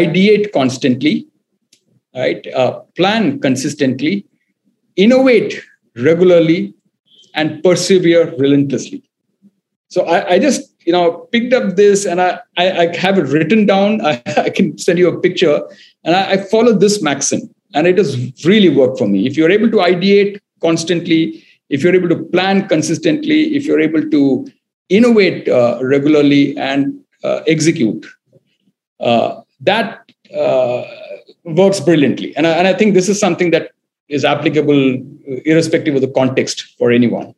ideate constantly, right? Uh, plan consistently, innovate regularly, and persevere relentlessly. So I, I just you know picked up this and I, I, I have it written down. I, I, can send you a picture, and I, I follow this maxim, and it has really worked for me. If you're able to ideate constantly, if you're able to plan consistently, if you're able to innovate uh, regularly and uh, execute, uh, that uh, works brilliantly. And I, and I think this is something that is applicable irrespective of the context for anyone.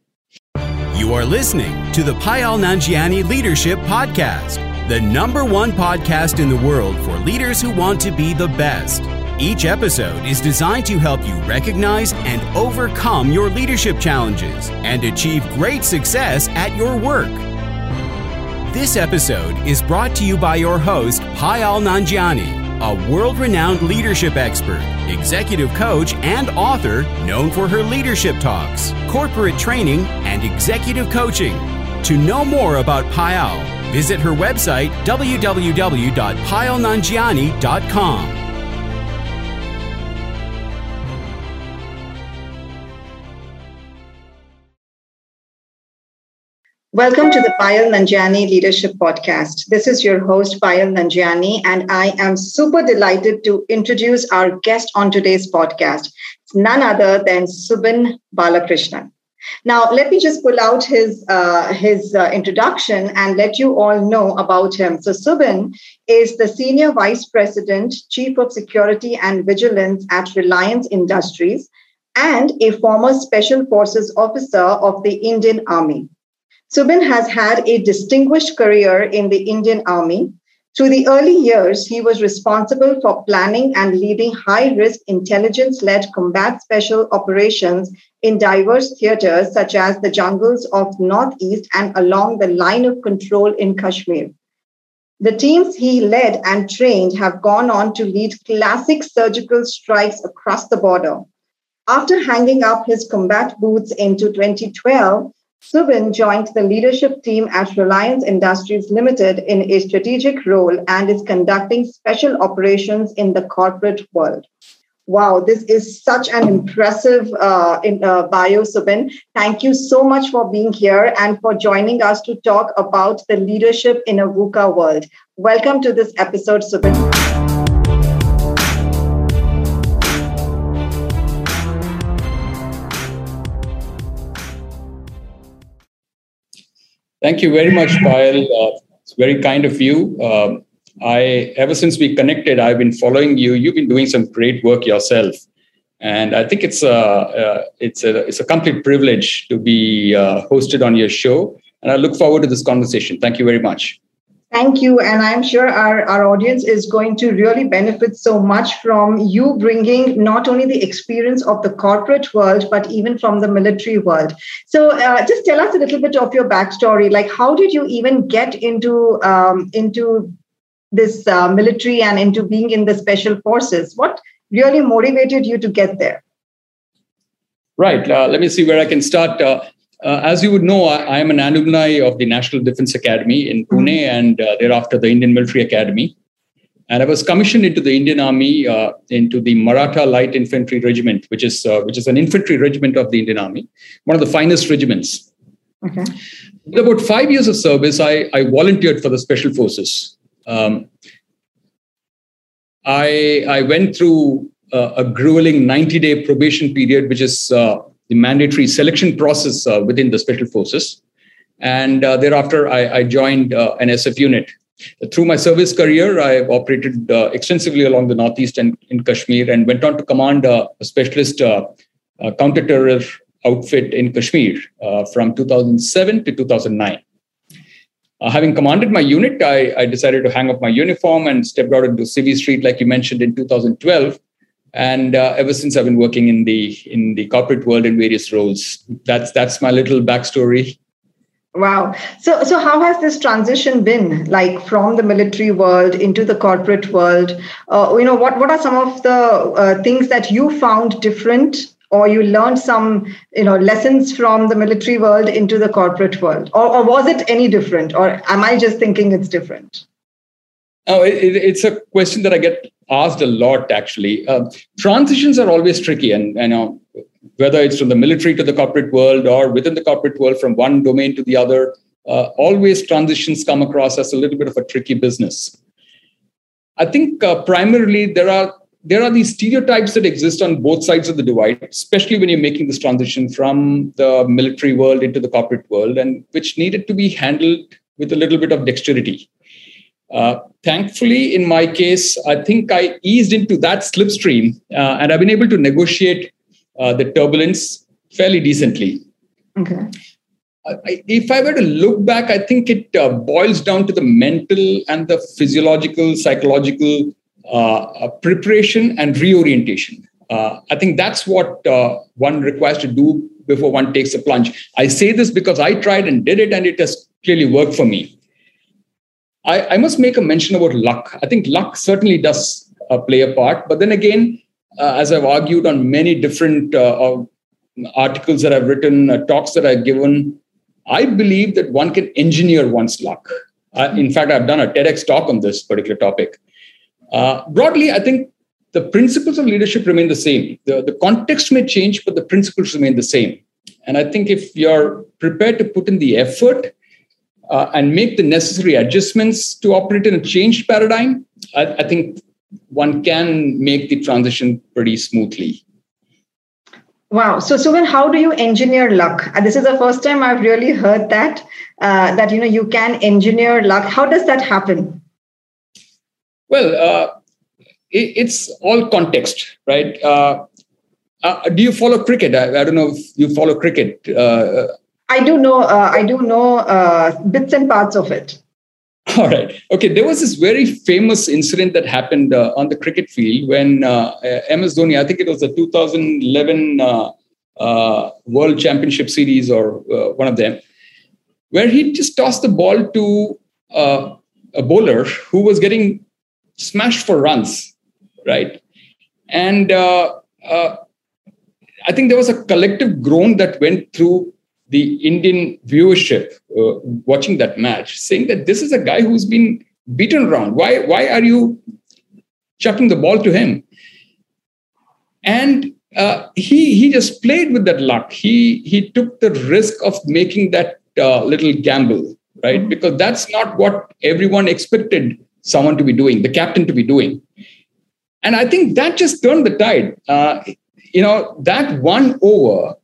You are listening to the Payal Nanjiani Leadership Podcast, the number one podcast in the world for leaders who want to be the best. Each episode is designed to help you recognize and overcome your leadership challenges and achieve great success at your work. This episode is brought to you by your host, Payal Nanjiani a world renowned leadership expert, executive coach, and author known for her leadership talks, corporate training, and executive coaching. To know more about Payal, visit her website www.payalnanjiani.com. Welcome to the Payal Nanjiani Leadership Podcast. This is your host, Payal Nanjiani, and I am super delighted to introduce our guest on today's podcast. It's none other than Subin Balakrishnan. Now, let me just pull out his, uh, his uh, introduction and let you all know about him. So, Subin is the Senior Vice President, Chief of Security and Vigilance at Reliance Industries, and a former Special Forces officer of the Indian Army. Subin has had a distinguished career in the Indian Army. Through the early years, he was responsible for planning and leading high risk intelligence led combat special operations in diverse theaters such as the jungles of Northeast and along the line of control in Kashmir. The teams he led and trained have gone on to lead classic surgical strikes across the border. After hanging up his combat boots into 2012, Subin joined the leadership team at Reliance Industries Limited in a strategic role and is conducting special operations in the corporate world. Wow, this is such an impressive uh, in, uh, bio, Subin. Thank you so much for being here and for joining us to talk about the leadership in a VUCA world. Welcome to this episode, Subin. Thank you very much, Payal. Uh, it's very kind of you. Um, I ever since we connected, I've been following you. You've been doing some great work yourself, and I think it's a uh, it's a it's a complete privilege to be uh, hosted on your show. And I look forward to this conversation. Thank you very much. Thank you. And I'm sure our, our audience is going to really benefit so much from you bringing not only the experience of the corporate world, but even from the military world. So uh, just tell us a little bit of your backstory. Like, how did you even get into, um, into this uh, military and into being in the special forces? What really motivated you to get there? Right. Uh, let me see where I can start. Uh, uh, as you would know, I, I, am an alumni of the National Defense Academy in Pune mm-hmm. and uh, thereafter the Indian Military Academy. And I was commissioned into the Indian Army, uh, into the Maratha Light Infantry Regiment, which is uh, which is an infantry regiment of the Indian Army, one of the finest regiments. Okay. With about five years of service, I, I volunteered for the Special Forces. Um, I I went through uh, a grueling 90 day probation period, which is uh, the mandatory selection process uh, within the special forces. And uh, thereafter, I, I joined uh, an SF unit. Through my service career, I've operated uh, extensively along the Northeast and in Kashmir and went on to command uh, a specialist uh, counter-terror outfit in Kashmir from 2007 to 2009. having commanded my unit, I, I, decided to hang up my uniform and stepped out into Civvy Street, like you mentioned, in 2012 and uh, ever since i've been working in the in the corporate world in various roles that's that's my little backstory. Wow. So so how has this transition been like from the military world into the corporate world? Uh, you know what what are some of the uh, things that you found different or you learned some you know lessons from the military world into the corporate world? Or, or was it any different? Or am i just thinking it's different? Oh, it, it's a question that I get asked a lot, actually. Uh, transitions are always tricky, and you know whether it's from the military to the corporate world or within the corporate world from one domain to the other. Uh, always transitions come across as a little bit of a tricky business. I think uh, primarily there are there are these stereotypes that exist on both sides of the divide, especially when you're making this transition from the military world into the corporate world, and which needed to be handled with a little bit of dexterity. Uh, thankfully, in my case, I think I eased into that slipstream, uh, and I've been able to negotiate uh, the turbulence fairly decently. Okay. if I were to look back, I think it uh, boils down to the mental and the physiological, psychological uh, preparation and reorientation. Uh, I think that's what one requires to do before one takes a plunge. I say this because I tried and did it, and it has clearly worked for me. I, I must make a mention about luck. I think luck certainly does uh, play a part, but then again, uh, as I've argued on many different uh, articles that I've written, talks that I've given, I believe that one can engineer one's luck. in fact, I've done a TEDx talk on this particular topic. Uh, broadly, I think the principles of leadership remain the same. The, the context may change, but the principles remain the same. And I think if you're prepared to put in the effort uh, and make the necessary adjustments to operate in a changed paradigm, I, I think one can make the transition pretty smoothly. Wow. So, Subin, how do you engineer luck? Uh, this is the first time I've really heard that, uh, that, you know, you can engineer luck. How does that happen? Well, uh, it, it's all context, right? Uh, uh, do you follow cricket? I, I, don't know if you follow cricket. Uh, uh, I do know. Uh, I do know bits and parts of it. All right. Okay. There was this very famous incident that happened on the cricket field when MS Dhoni, I think it was the 2011 World Championship Series or one of them, where he just tossed the ball to a bowler who was getting smashed for runs, right? And uh, uh, I think there was a collective groan that went through the Indian viewership uh, watching that match, saying that this is a guy who's been beaten around. Why, why are you chucking the ball to him? And uh, he he just played with that luck. He he took the risk of making that uh, little gamble, right? Mm-hmm. Because that's not what everyone expected someone to be doing, the captain to be doing. And I think that just turned the tide. Uh, you know, that one over,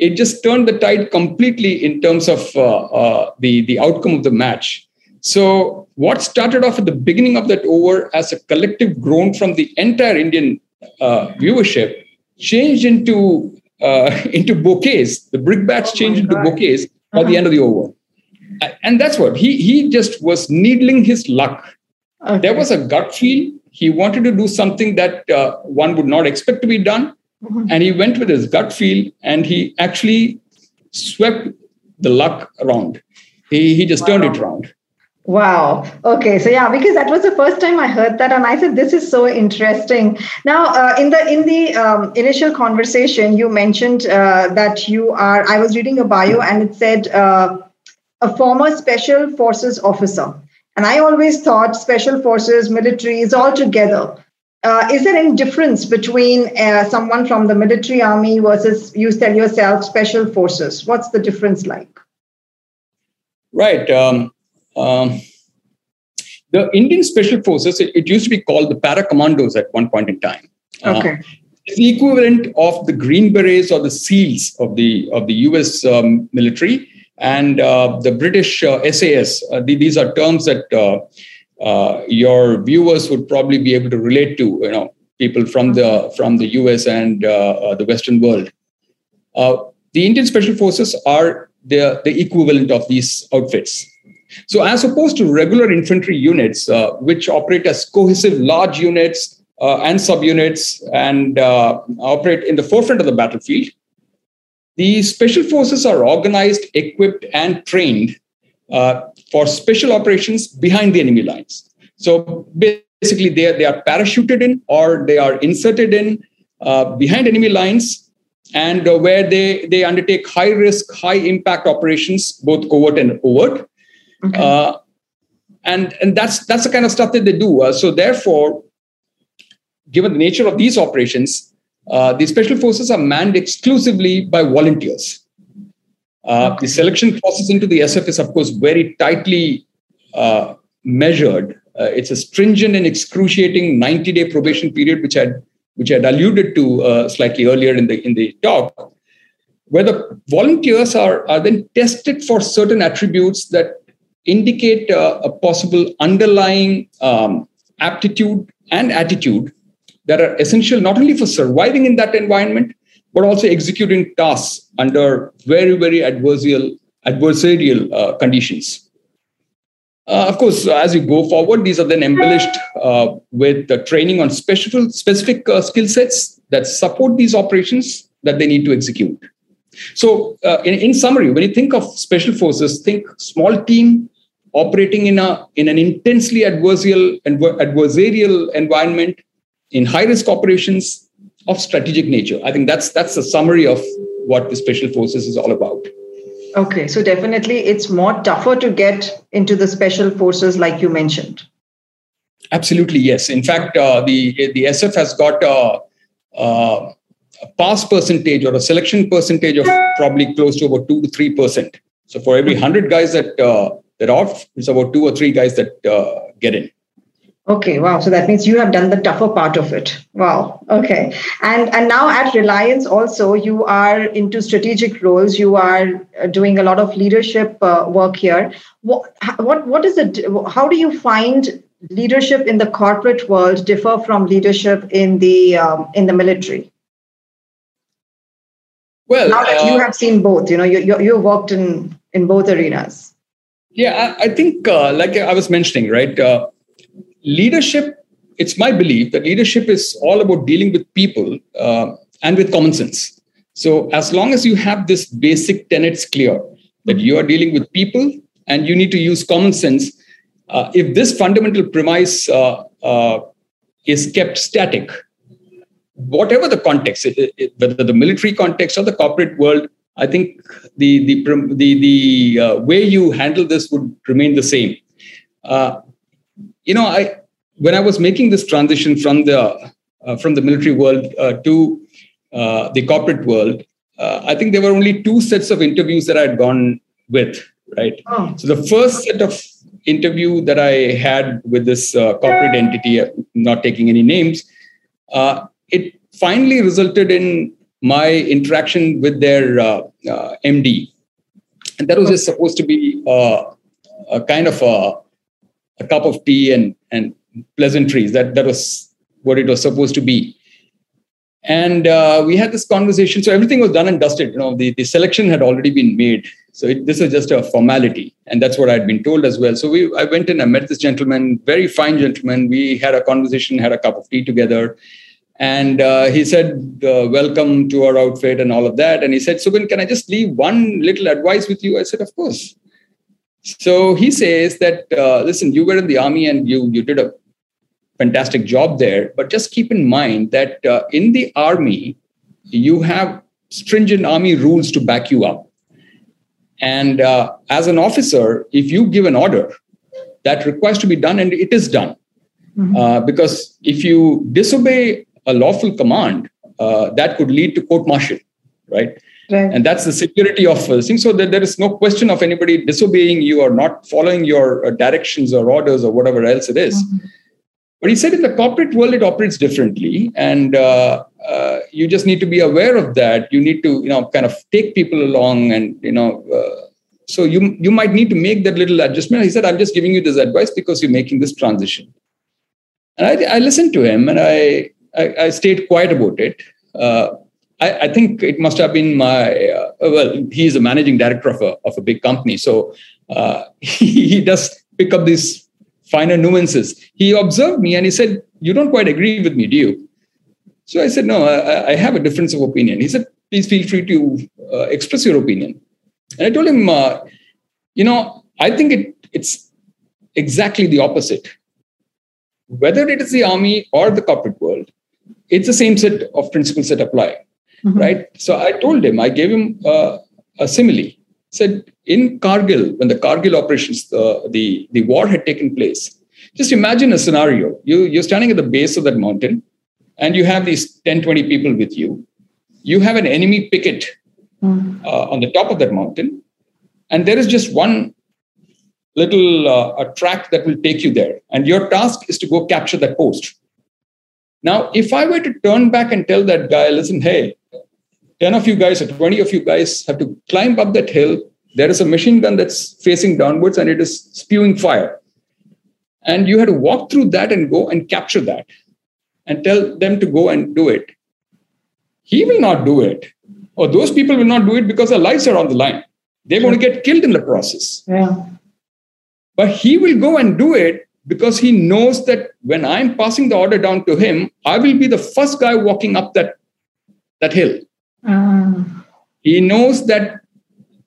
it just turned the tide completely in terms of uh, uh, the, the outcome of the match. So, what started off at the beginning of that over as a collective groan from the entire Indian uh, viewership changed into uh, into bouquets. The brickbats oh changed into bouquets by uh-huh. the end of the over. And that's what he he just was needling his luck Okay. There was a gut feel. He wanted to do something that uh, one would not expect to be done. Mm-hmm. And he went with his gut feel and he actually swept the luck around. He, he just wow. turned it around. Wow. Okay. So yeah, because that was the first time I heard that, and I said this is so interesting. Now, uh, in the in the um, initial conversation, you mentioned uh, that you are. I was reading a bio, and it said uh, a former special forces officer. And I always thought special forces, military is all together. Uh, is there any difference between uh, someone from the military army versus you tell yourself special forces? What's the difference like? Right. Um, um, the Indian Special Forces, it, it, used to be called the para commandos at one point in time. Uh, okay. Uh, it's the equivalent of the Green Berets or the SEALs of the of the U.S. Um, military and uh, the British SAS. Uh, uh, these are terms that your viewers would probably be able to relate to. You know, people from the from the US and the Western world. the Indian Special Forces are the, the equivalent of these outfits. So, as opposed to regular infantry units, uh, which operate as cohesive large units uh, and subunits and uh, operate in the forefront of the battlefield, the special forces are organized, equipped, and trained uh, for special operations behind the enemy lines. So basically, they are, they are parachuted in or they are inserted in uh, behind enemy lines and uh, where they, they undertake high risk, high impact operations, both covert and overt. Okay. Uh, and and that's that's the kind of stuff that they do. Uh, so therefore, given the nature of these operations, uh, the special forces are manned exclusively by volunteers. Uh, the selection process into the SF is, of course, very tightly uh, measured. Uh, it's a stringent and excruciating 90-day probation period, which I which I had alluded to uh, slightly earlier in the in the talk, where the volunteers are are then tested for certain attributes that indicate uh, a possible underlying um, aptitude and attitude that are essential not only for surviving in that environment but also executing tasks under very very adversarial adversarial uh, conditions. Uh, of course as you go forward these are then embellished uh, with training on special specific uh, skill sets that support these operations that they need to execute. So, uh, in, in summary, when you think of special forces, think small team operating in a in an intensely adversarial adversarial environment in high risk operations of strategic nature. I think that's that's a summary of what the special forces is all about. Okay, so definitely it's more tougher to get into the special forces, like you mentioned. Absolutely, yes. In fact, uh, the the SF has got a, a a pass percentage or a selection percentage of probably close to about two to three percent. So for every hundred guys that uh, that off, it's about two or three guys that uh, get in. Okay, wow. So that means you have done the tougher part of it. Wow. Okay. And and now at Reliance also you are into strategic roles. You are uh, doing a lot of leadership uh, work here. What what what is it? How do you find leadership in the corporate world differ from leadership in the um, in the military? Well, now that uh, you have seen both, you know, you, you, you worked in, in both arenas. Yeah, I, I think, uh, like I was mentioning, right, uh, leadership, it's my belief that leadership is all about dealing with people uh, and with common sense. So, as long as you have this basic tenets clear that you are dealing with people and you need to use common sense, uh, if this fundamental premise uh, is kept static, whatever the context, whether the military context or the corporate world, I think the the the the uh, way you handle this would remain the same. Uh, you know, I when I was making this transition from the uh, from the military world uh, to uh, the corporate world, uh, I think there were only two sets of interviews that I had gone with. Right. Oh. So the first set of interview that I had with this corporate entity, not taking any names, it finally resulted in my interaction with their uh, uh, MD. And that was just supposed to be uh, a kind of a, a, cup of tea and, and pleasantries. That, that was what it was supposed to be. And uh, we had this conversation. So everything was done and dusted. You know, the, the selection had already been made. So it, this was just a formality. And that's what I'd been told as well. So we, I went in, I met this gentleman, very fine gentleman. We had a conversation, had a cup of tea together and uh, he said, uh, Welcome to our outfit and all of that. And he said, Subin, can I just leave one little advice with you? I said, Of course. So he says that, uh, listen, you were in the army and you, you did a fantastic job there. But just keep in mind that uh, in the army, you have stringent army rules to back you up. And uh, as an officer, if you give an order that requires to be done, and it is done, Mm-hmm. Uh, because if you disobey a lawful command, uh, that could lead to court martial, right? Right. And that's the security of the thing. So that there is no question of anybody disobeying you or not following your uh, directions or orders or whatever else it is. Mm-hmm. But he said in the corporate world, it operates differently. And uh, uh, you just need to be aware of that. You need to, you know, kind of take people along and, you know, uh, so you, you might need to make that little adjustment. He said, I'm just giving you this advice because you're making this transition. And I, I listened to him and I, I, I stayed quiet about it. I, I, think it must have been my uh, well. He's a managing director of a of a big company, so uh, he, he does pick up these finer nuances. He observed me and he said, "You don't quite agree with me, do you?" So I said, "No, I, I have a difference of opinion." He said, "Please feel free to uh, express your opinion." And I told him, uh, "You know, I think it it's exactly the opposite. Whether it is the army or the corporate world." it's the same set of principles that apply, mm-hmm. right? So I told him, I gave him uh, a simile. said in Kargil, when the Kargil operations, uh, the, the war had taken place, just imagine a scenario. You, you're standing at the base of that mountain and you have these 10, 20 people with you. You have an enemy picket mm. uh, on the top of that mountain, and there is just one little uh, a track that will take you there. And your task is to go capture that post. Now, if I were to turn back and tell that guy, listen, hey, 10 of you guys or 20 of you guys have to climb up that hill. There is a machine gun that's facing downwards and it is spewing fire. And you had to walk through that and go and capture that and tell them to go and do it. He will not do it. Or those people will not do it because their lives are on the line. They're going to get killed in the process. Yeah. But he will go and do it because he knows that when I'm passing the order down to him, I will be the first guy walking up that, that hill. Uh. He knows that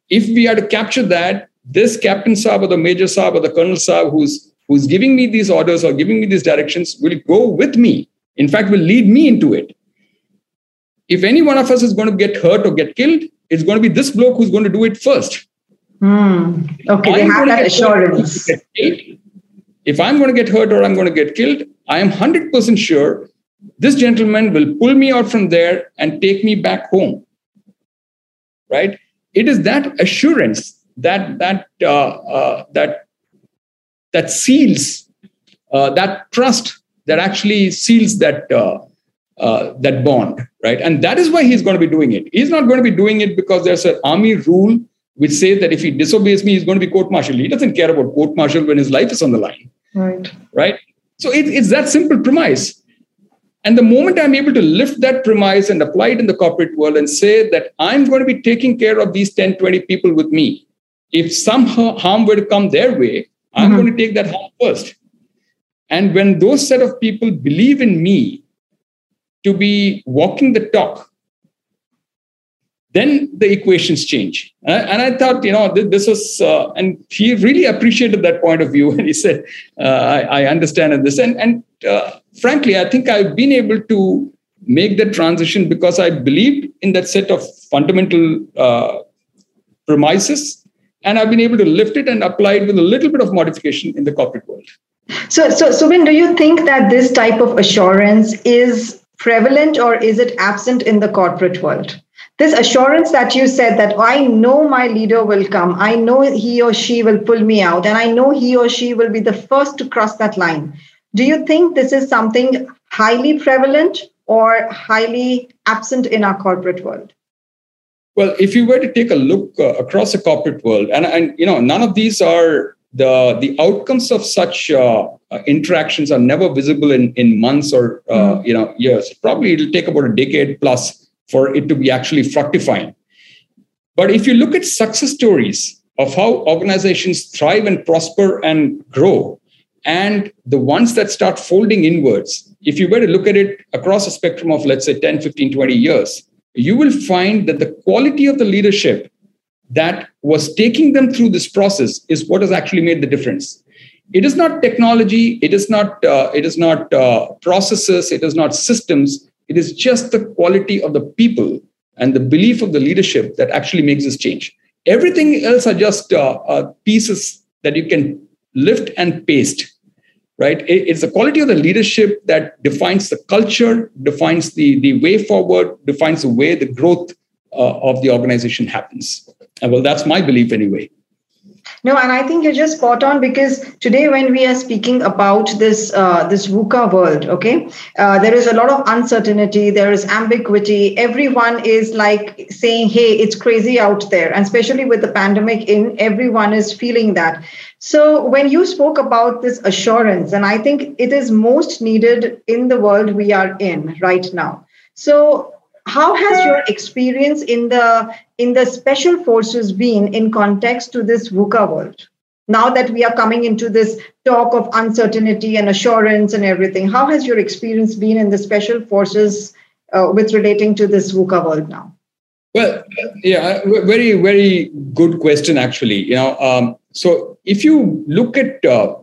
if we are to capture that, this Captain Saab or the Major Saab or the Colonel Saab who's who's giving me these orders or giving me these directions will go with me. In fact, will lead me into it. If any one of us is going to get hurt or get killed, it's going to be this bloke who's going to do it first. Mm. Okay, they have that assurance. if I'm going to get hurt or I'm going to get killed, I am 100% sure this gentleman will pull me out from there and take me back home. Right? It is that assurance that that uh, uh, that that seals uh, that trust that actually seals that uh, uh, that bond, right? And that is why he's going to be doing it. He's not going to be doing it because there's an army rule which says that if he disobeys me, he's going to be court-martialed. He doesn't care about court-martial when his life is on the line. Right. Right. So it, it's that simple premise. And the moment I'm able to lift that premise and apply it in the corporate world and say that I'm going to be taking care of these 10, 20 people with me, if some harm were to come their way, I'm mm-hmm. going to take that harm first. And when those set of people believe in me to be walking the talk, then the equations change. And I thought, you know, this was, uh, and he really appreciated that point of view. And he said, uh, I, I, understand this. And, and uh, frankly, I think I've been able to make that transition because I believed in that set of fundamental uh, premises. And I've been able to lift it and apply it with a little bit of modification in the corporate world. So, so Subin, do you think that this type of assurance is prevalent or is it absent in the corporate world? this assurance that you said that I know my leader will come, I know he or she will pull me out, and I know he or she will be the first to cross that line. Do you think this is something highly prevalent or highly absent in our corporate world? Well, if you were to take a look uh, across the corporate world, and, and you know, none of these are the the outcomes of such uh, uh interactions are never visible in in months or uh, mm. you know years. Probably it'll take about a decade plus for it to be actually fructifying. But if you look at success stories of how organizations thrive and prosper and grow, and the ones that start folding inwards, if you were to look at it across a spectrum of, let's say, 10, 15, 20 years, you will find that the quality of the leadership that was taking them through this process is what has actually made the difference. It is not technology, it is not, uh, it is not uh, processes, it is not systems, it is just the quality of the people and the belief of the leadership that actually makes this change. Everything else are just uh, uh, pieces that you can lift and paste, right? It's the quality of the leadership that defines the culture, defines the, the way forward, defines the way the growth uh, of the organization happens. And well, that's my belief anyway. No, and I think you're just spot on because today, when we are speaking about this uh, this VUCA world, okay, uh, there is a lot of uncertainty. There is ambiguity. Everyone is like saying, "Hey, it's crazy out there," and especially with the pandemic in, everyone is feeling that. So, when you spoke about this assurance, and I think it is most needed in the world we are in right now. So, how has your experience in the in the special forces been in context to this VUCA world? Now that we are coming into this talk of uncertainty and assurance and everything, how has your experience been in the special forces uh, with relating to this VUCA world now? Well, yeah, very, very good question, actually. You know, um, so if you look at uh,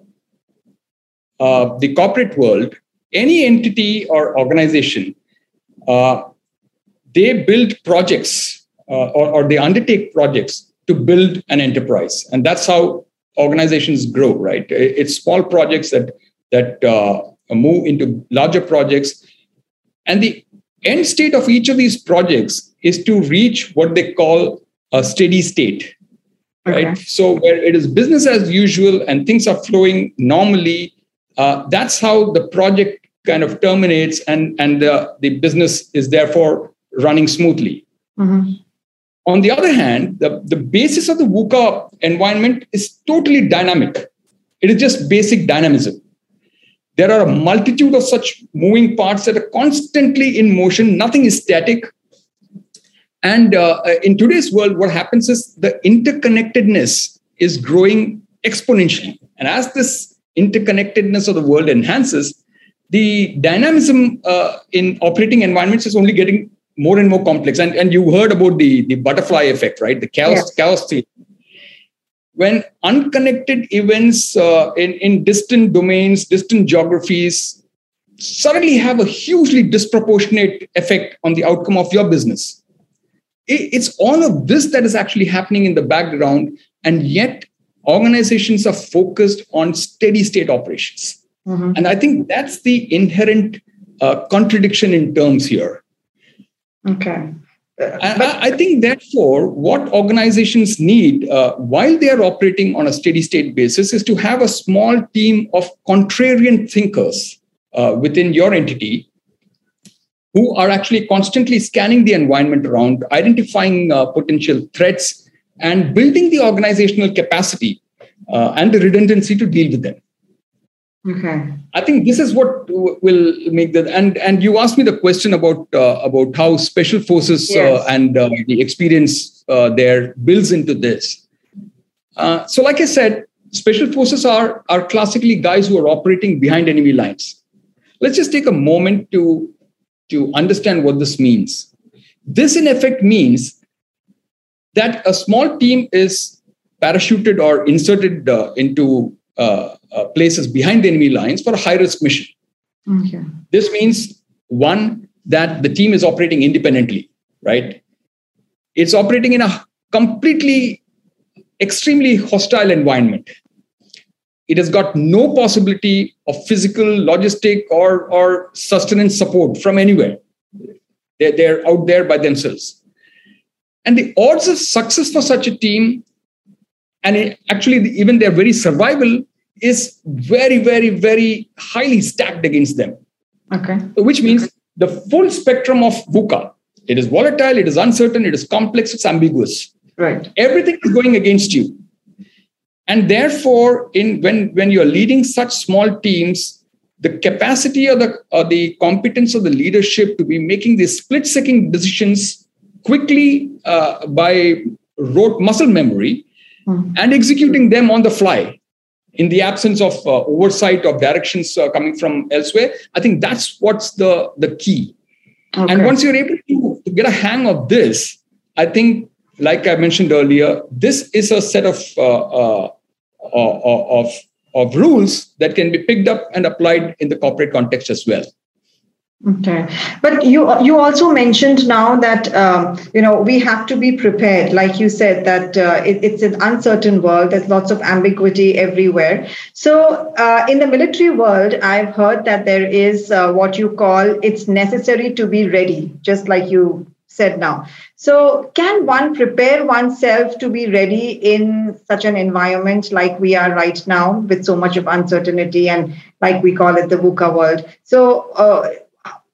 uh, the corporate world, any entity or organization uh, they build projects uh, or, or they undertake projects to build an enterprise. And that's how organizations grow, right? It's small projects that that uh, move into larger projects. And the end state of each of these projects is to reach what they call a steady state. Okay. Right. So where it is business as usual and things are flowing normally, uh, that's how the project kind of terminates and, and the, the business is therefore running smoothly. Mm-hmm. On the other hand, the, the basis of the VUCA environment is totally dynamic. It is just basic dynamism. There are a multitude of such moving parts that are constantly in motion. Nothing is static. And uh, in today's world, what happens is the interconnectedness is growing exponentially. And as this interconnectedness of the world enhances, the dynamism uh, in operating environments is only getting more and more complex. And, and you heard about the, the butterfly effect, right? The chaos, chaos theory. When unconnected events uh, in, in distant domains, distant geographies, suddenly have a hugely disproportionate effect on the outcome of your business. It, it's all of this that is actually happening in the background, and yet organizations are focused on steady state operations. Mm-hmm. And I think that's the inherent uh, contradiction in terms here. Okay. Uh, I, I, think, therefore, what organizations need uh, while they are operating on a steady state basis is to have a small team of contrarian thinkers uh, within your entity who are actually constantly scanning the environment around, identifying uh, potential threats, and building the organizational capacity uh, and the redundancy to deal with them. Okay. I think this is what will make that and and you asked me the question about uh, about how special forces uh, yes. uh, and uh, the experience uh, there builds into this. Uh, so, like I said, special forces are are classically guys who are operating behind enemy lines. Let's just take a moment to to understand what this means. This, in effect, means that a small team is parachuted or inserted into uh, uh, places behind the enemy lines for a high risk mission. Okay. This means one that the team is operating independently, right? It's operating in a completely, extremely hostile environment. It has got no possibility of physical, logistic, or, or sustenance support from anywhere. They're, they're out there by themselves. And the odds of success for such a team, and it, actually even their very survival, is very, very, very highly stacked against them. Okay. Which means the full spectrum of VUCA. It is volatile, it is uncertain, it is complex, it's ambiguous. Right. Everything is going against you. And therefore, in when, when you're leading such small teams, the capacity or the or the competence of the leadership to be making these split-second decisions quickly uh, by rote muscle memory mm. and executing them on the fly in the absence of uh, oversight of directions uh, coming from elsewhere i think that's what's the the key okay. and once you're able to, to, get a hang of this i think like i mentioned earlier this is a set of uh, uh, uh of of rules that can be picked up and applied in the corporate context as well Okay, but you you also mentioned now that um, you know we have to be prepared, like you said that uh, it, it's an uncertain world. There's lots of ambiguity everywhere. So uh, in the military world, I've heard that there is uh, what you call it's necessary to be ready, just like you said now. So can one prepare oneself to be ready in such an environment like we are right now, with so much of uncertainty and like we call it the VUCA world? So uh,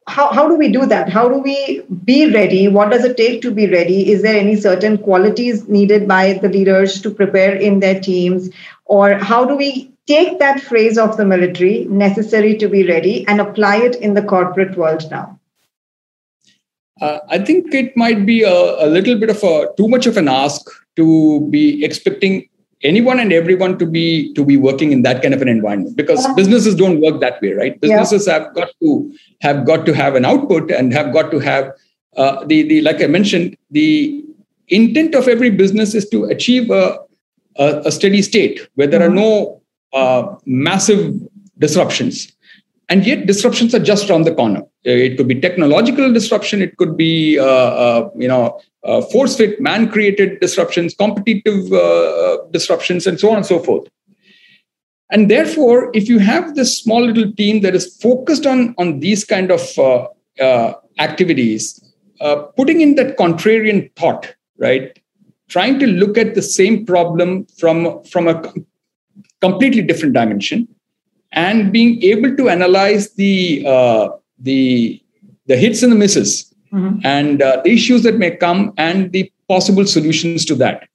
how, how do we do that? How do we be ready? What does it take to be ready? Is there any certain qualities needed by the leaders to prepare in their teams? Or how do we take that phrase of the military, necessary to be ready, and apply it in the corporate world now? Uh, I think it might be a, a little bit of a too much of an ask to be expecting anyone and everyone to be to be working in that kind of an environment because yeah. businesses don't work that way right businesses yeah. have got to have got to have an output and have got to have uh, the the like i mentioned the intent of every business is to achieve a a, a steady state where there mm-hmm. are no uh, massive disruptions and yet disruptions are just around the corner it could be technological disruption it could be uh, uh you know uh, force fit, man created disruptions, competitive uh, disruptions, and so on and so forth. And therefore, if you have this small little team that is focused on, on these kind of uh, uh, activities, uh, putting in that contrarian thought, right? Trying to look at the same problem from, from a completely different dimension and being able to analyze the, uh, the, the hits and the misses mm-hmm. and uh, the issues that may come and the possible solutions to that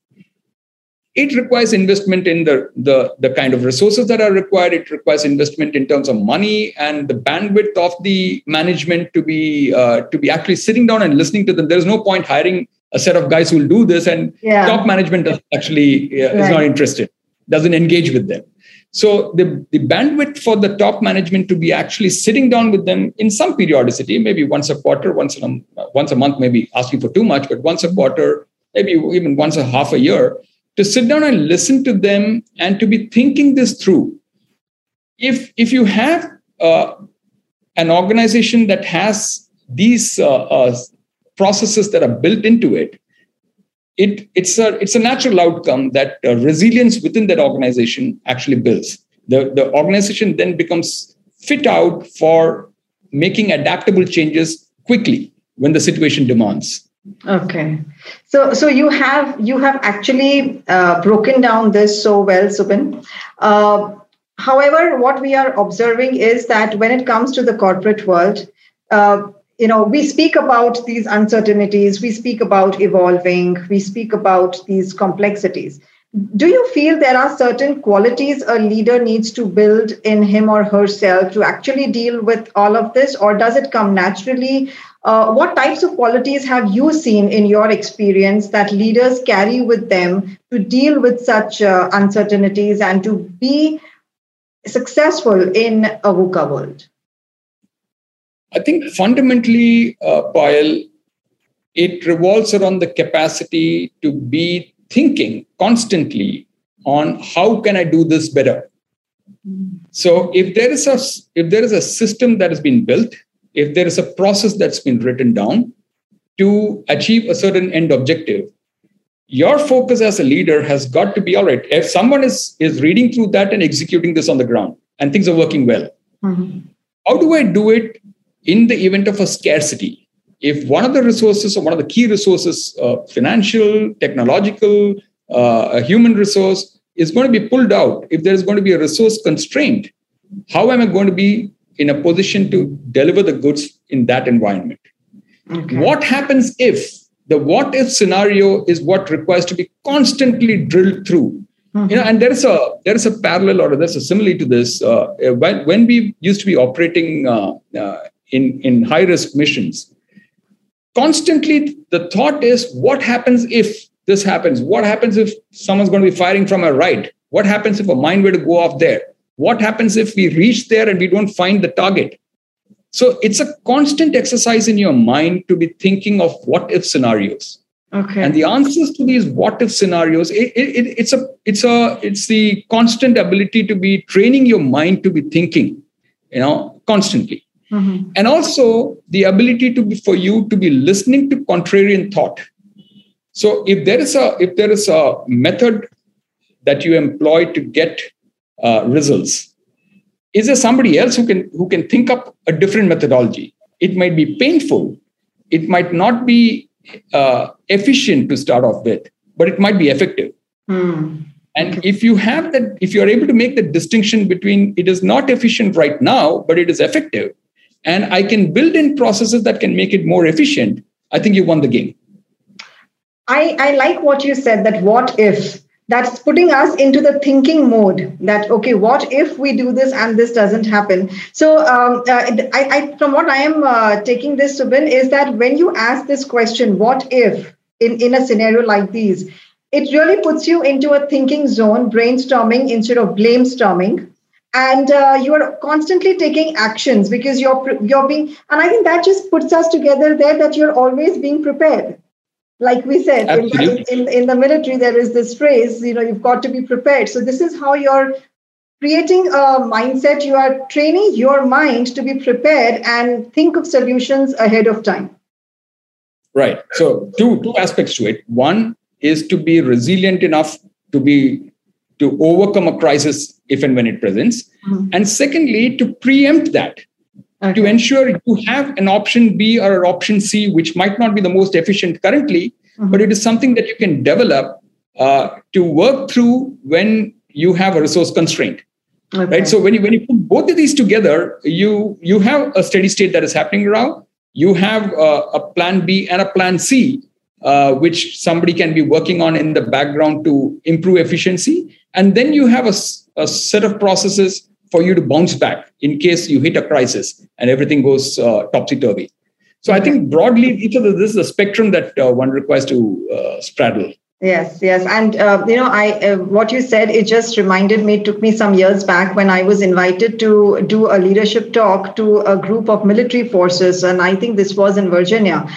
it requires investment in the, the, the kind of resources that are required. It requires investment in terms of money and the bandwidth of the management to be uh, to be actually sitting down and listening to them. There is no point hiring a set of guys who will do this, and yeah. top management actually uh, right. is not interested, doesn't engage with them. So the, the bandwidth for the top management to be actually sitting down with them in some periodicity, maybe once a quarter, once a, once a month, maybe asking for too much, but once a quarter, maybe even once a half a year, to sit down and listen to them and to be thinking this through. If, if you have uh, an organization that has these uh, uh, processes that are built into it, it, it's, a, it's a natural outcome that uh, resilience within that organization actually builds. The, the organization then becomes fit out for making adaptable changes quickly when the situation demands. Okay, so so you have you have actually uh, broken down this so well, Subin. Uh, however, what we are observing is that when it comes to the corporate world, uh, you know, we speak about these uncertainties, we speak about evolving, we speak about these complexities. Do you feel there are certain qualities a leader needs to build in him or herself to actually deal with all of this, or does it come naturally? Uh, what types of qualities have you seen in your experience that leaders carry with them to deal with such uh, uncertainties and to be successful in a VUCA world? I think fundamentally, uh, Payal, it revolves around the capacity to be thinking constantly on how can I do this better. So if there is a if there is a system that has been built if there is a process that's been written down to achieve a certain end objective your focus as a leader has got to be all right if someone is is reading through that and executing this on the ground and things are working well mm-hmm. how do i do it in the event of a scarcity if one of the resources or one of the key resources uh, financial technological uh, a human resource is going to be pulled out if there is going to be a resource constraint how am i going to be in a position to deliver the goods in that environment. Okay. What happens if the what if scenario is what requires to be constantly drilled through? Mm-hmm. You know, and there is a there is a parallel or there's a simile to this. Uh, when when we used to be operating uh, uh, in in high risk missions, constantly the thought is what happens if this happens? What happens if someone's going to be firing from a right? What happens if a mine were to go off there? What happens if we reach there and we don't find the target? So it's a constant exercise in your mind to be thinking of what if scenarios. Okay. And the answers to these what if scenarios, it, it, it's a it's a it's the constant ability to be training your mind to be thinking, you know, constantly. Mm-hmm. And also the ability to be for you to be listening to contrarian thought. So if there is a if there is a method that you employ to get uh, results is there somebody else who can who can think up a different methodology it might be painful it might not be uh, efficient to start off with but it might be effective mm. and if you have that if you are able to make the distinction between it is not efficient right now but it is effective and i can build in processes that can make it more efficient. I think you won the game. I, I like what you said that what if that's putting us into the thinking mode that okay what if we do this and this doesn't happen? So um, uh, I, I, from what i am uh, taking this Subin, is that when you ask this question what if in, in a scenario like these it really puts you into a thinking zone brainstorming instead of blamestorming and uh, you are constantly taking actions because you're you're being and i think that just puts us together there that you're always being prepared. Like we said in, in, in, the military there is this phrase you know you've got to be prepared. So this is how you're creating a mindset. You are training your mind to be prepared and think of solutions ahead of time. Right. So two two aspects to it. One is to be resilient enough to be to overcome a crisis if and when it presents, mm-hmm. and secondly to preempt that. Okay. To ensure you have an option B or an option C, which might not be the most efficient currently, mm-hmm. but it is something that you can develop uh, to work through when you have a resource constraint. Okay. Right. So when you when you put both of these together, you you have a steady state that is happening around. You have a, a plan B and a plan C, uh, which somebody can be working on in the background to improve efficiency, and then you have a, a set of processes for you to bounce back in case you hit a crisis and everything goes uh, topsy turvy. So I think broadly, each of the, this is a spectrum that uh, one requires to uh, straddle. Yes, yes, and uh, you know, I uh, what you said it just reminded me. It took me some years back when I was invited to do a leadership talk to a group of military forces, and I think this was in Virginia.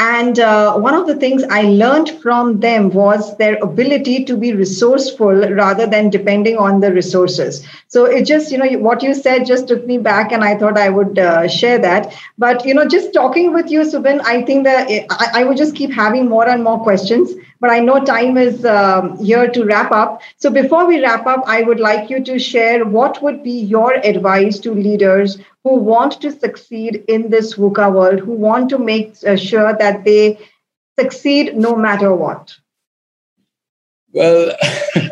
And uh, one of the things I learned from them was their ability to be resourceful rather than depending on the resources. So it just, you know, what you said just took me back, and I thought I would uh, share that. But, you know, just talking with you, Subin, I think that I, I would just keep having more and more questions. But I know time is um, here to wrap up. So before we wrap up, I would like you to share what would be your advice to leaders who want to succeed in this VUCA world, who want to make uh, sure that they succeed no matter what? Well,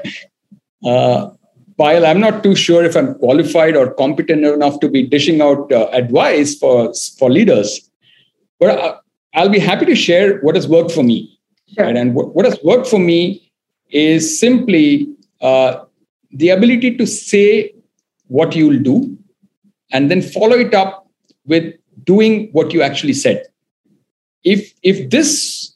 uh, while I'm not too sure if I'm qualified or competent enough to be dishing out uh, advice for, for leaders, but uh, I'll be happy to share what has worked for me. Sure. Right? And what, what has worked for me is simply uh, the ability to say what you'll do and then follow it up with doing what you actually said if if this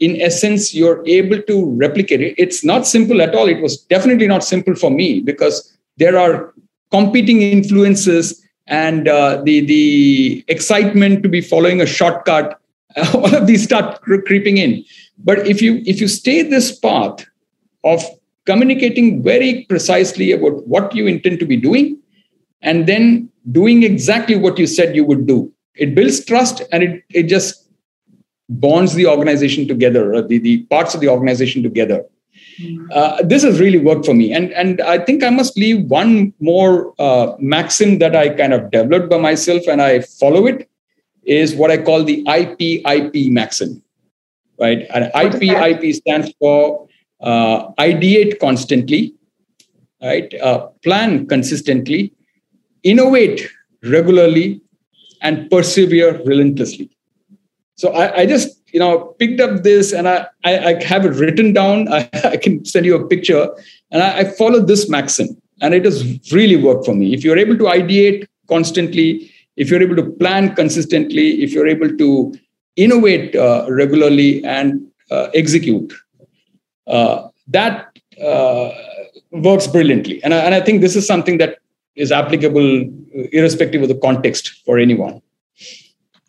in essence you're able to replicate it it's not simple at all it was definitely not simple for me because there are competing influences and uh, the the excitement to be following a shortcut all of these start creeping in but if you if you stay this path of communicating very precisely about what you intend to be doing and then doing exactly what you said you would do. It builds trust and it, it just bonds the organization together, or the, the parts of the organization together. Mm-hmm. Uh, this has really worked for me. And, and I think I must leave one more uh, maxim that I kind of developed by myself and I follow it is what I call the IPIP maxim, right? And IP IP stands for uh, ideate constantly, right? Uh, plan consistently, innovate regularly and persevere relentlessly. So I, I, just you know picked up this and i i, I have it written down. I, I, can send you a picture. And I, I follow this maxim and it has really worked for me. If you're able to ideate constantly if you're able to plan consistently if you're able to innovate uh, regularly and uh, execute. Uh, that uh, works brilliantly. And I, and I think this is something that is applicable irrespective of the context for anyone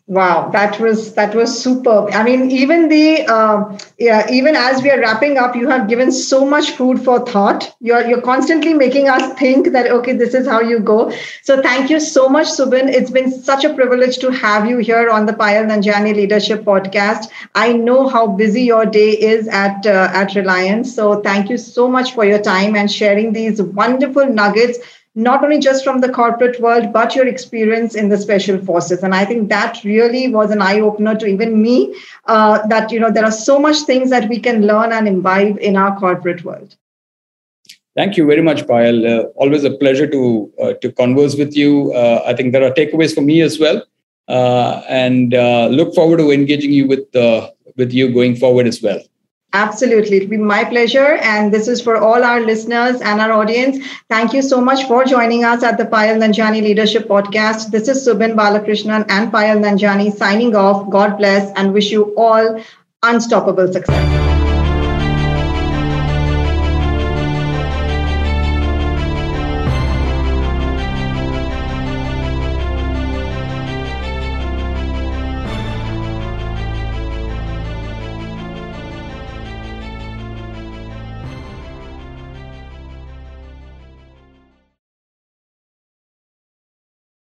wow that was that was superb. I mean even the uh, yeah even as we are wrapping up you have given so much food for thought. You're you're constantly making us think that okay this is how you go. So thank you so much subin. It's been such a privilege to have you here on the payal nanjiani leadership podcast. I know how busy your day is at uh, at reliance. So thank you so much for your time and sharing these wonderful nuggets not only just from the corporate world, but your experience in the special forces. And I think that really was an eye opener to even me uh, that, you know, there are so much things that we can learn and imbibe in our corporate world. Thank you very much, Payal. Uh, always a pleasure to uh, to converse with you. Uh, I think there are takeaways for me as well, uh, and uh, look forward to engaging you with with you going forward as well. Absolutely. It'll be my pleasure. And this is for all our listeners and our audience. Thank you so much for joining us at the Payal Nanjiani Leadership Podcast. This is Subin Balakrishnan and Payal Nanjiani signing off. God bless and wish you all unstoppable success.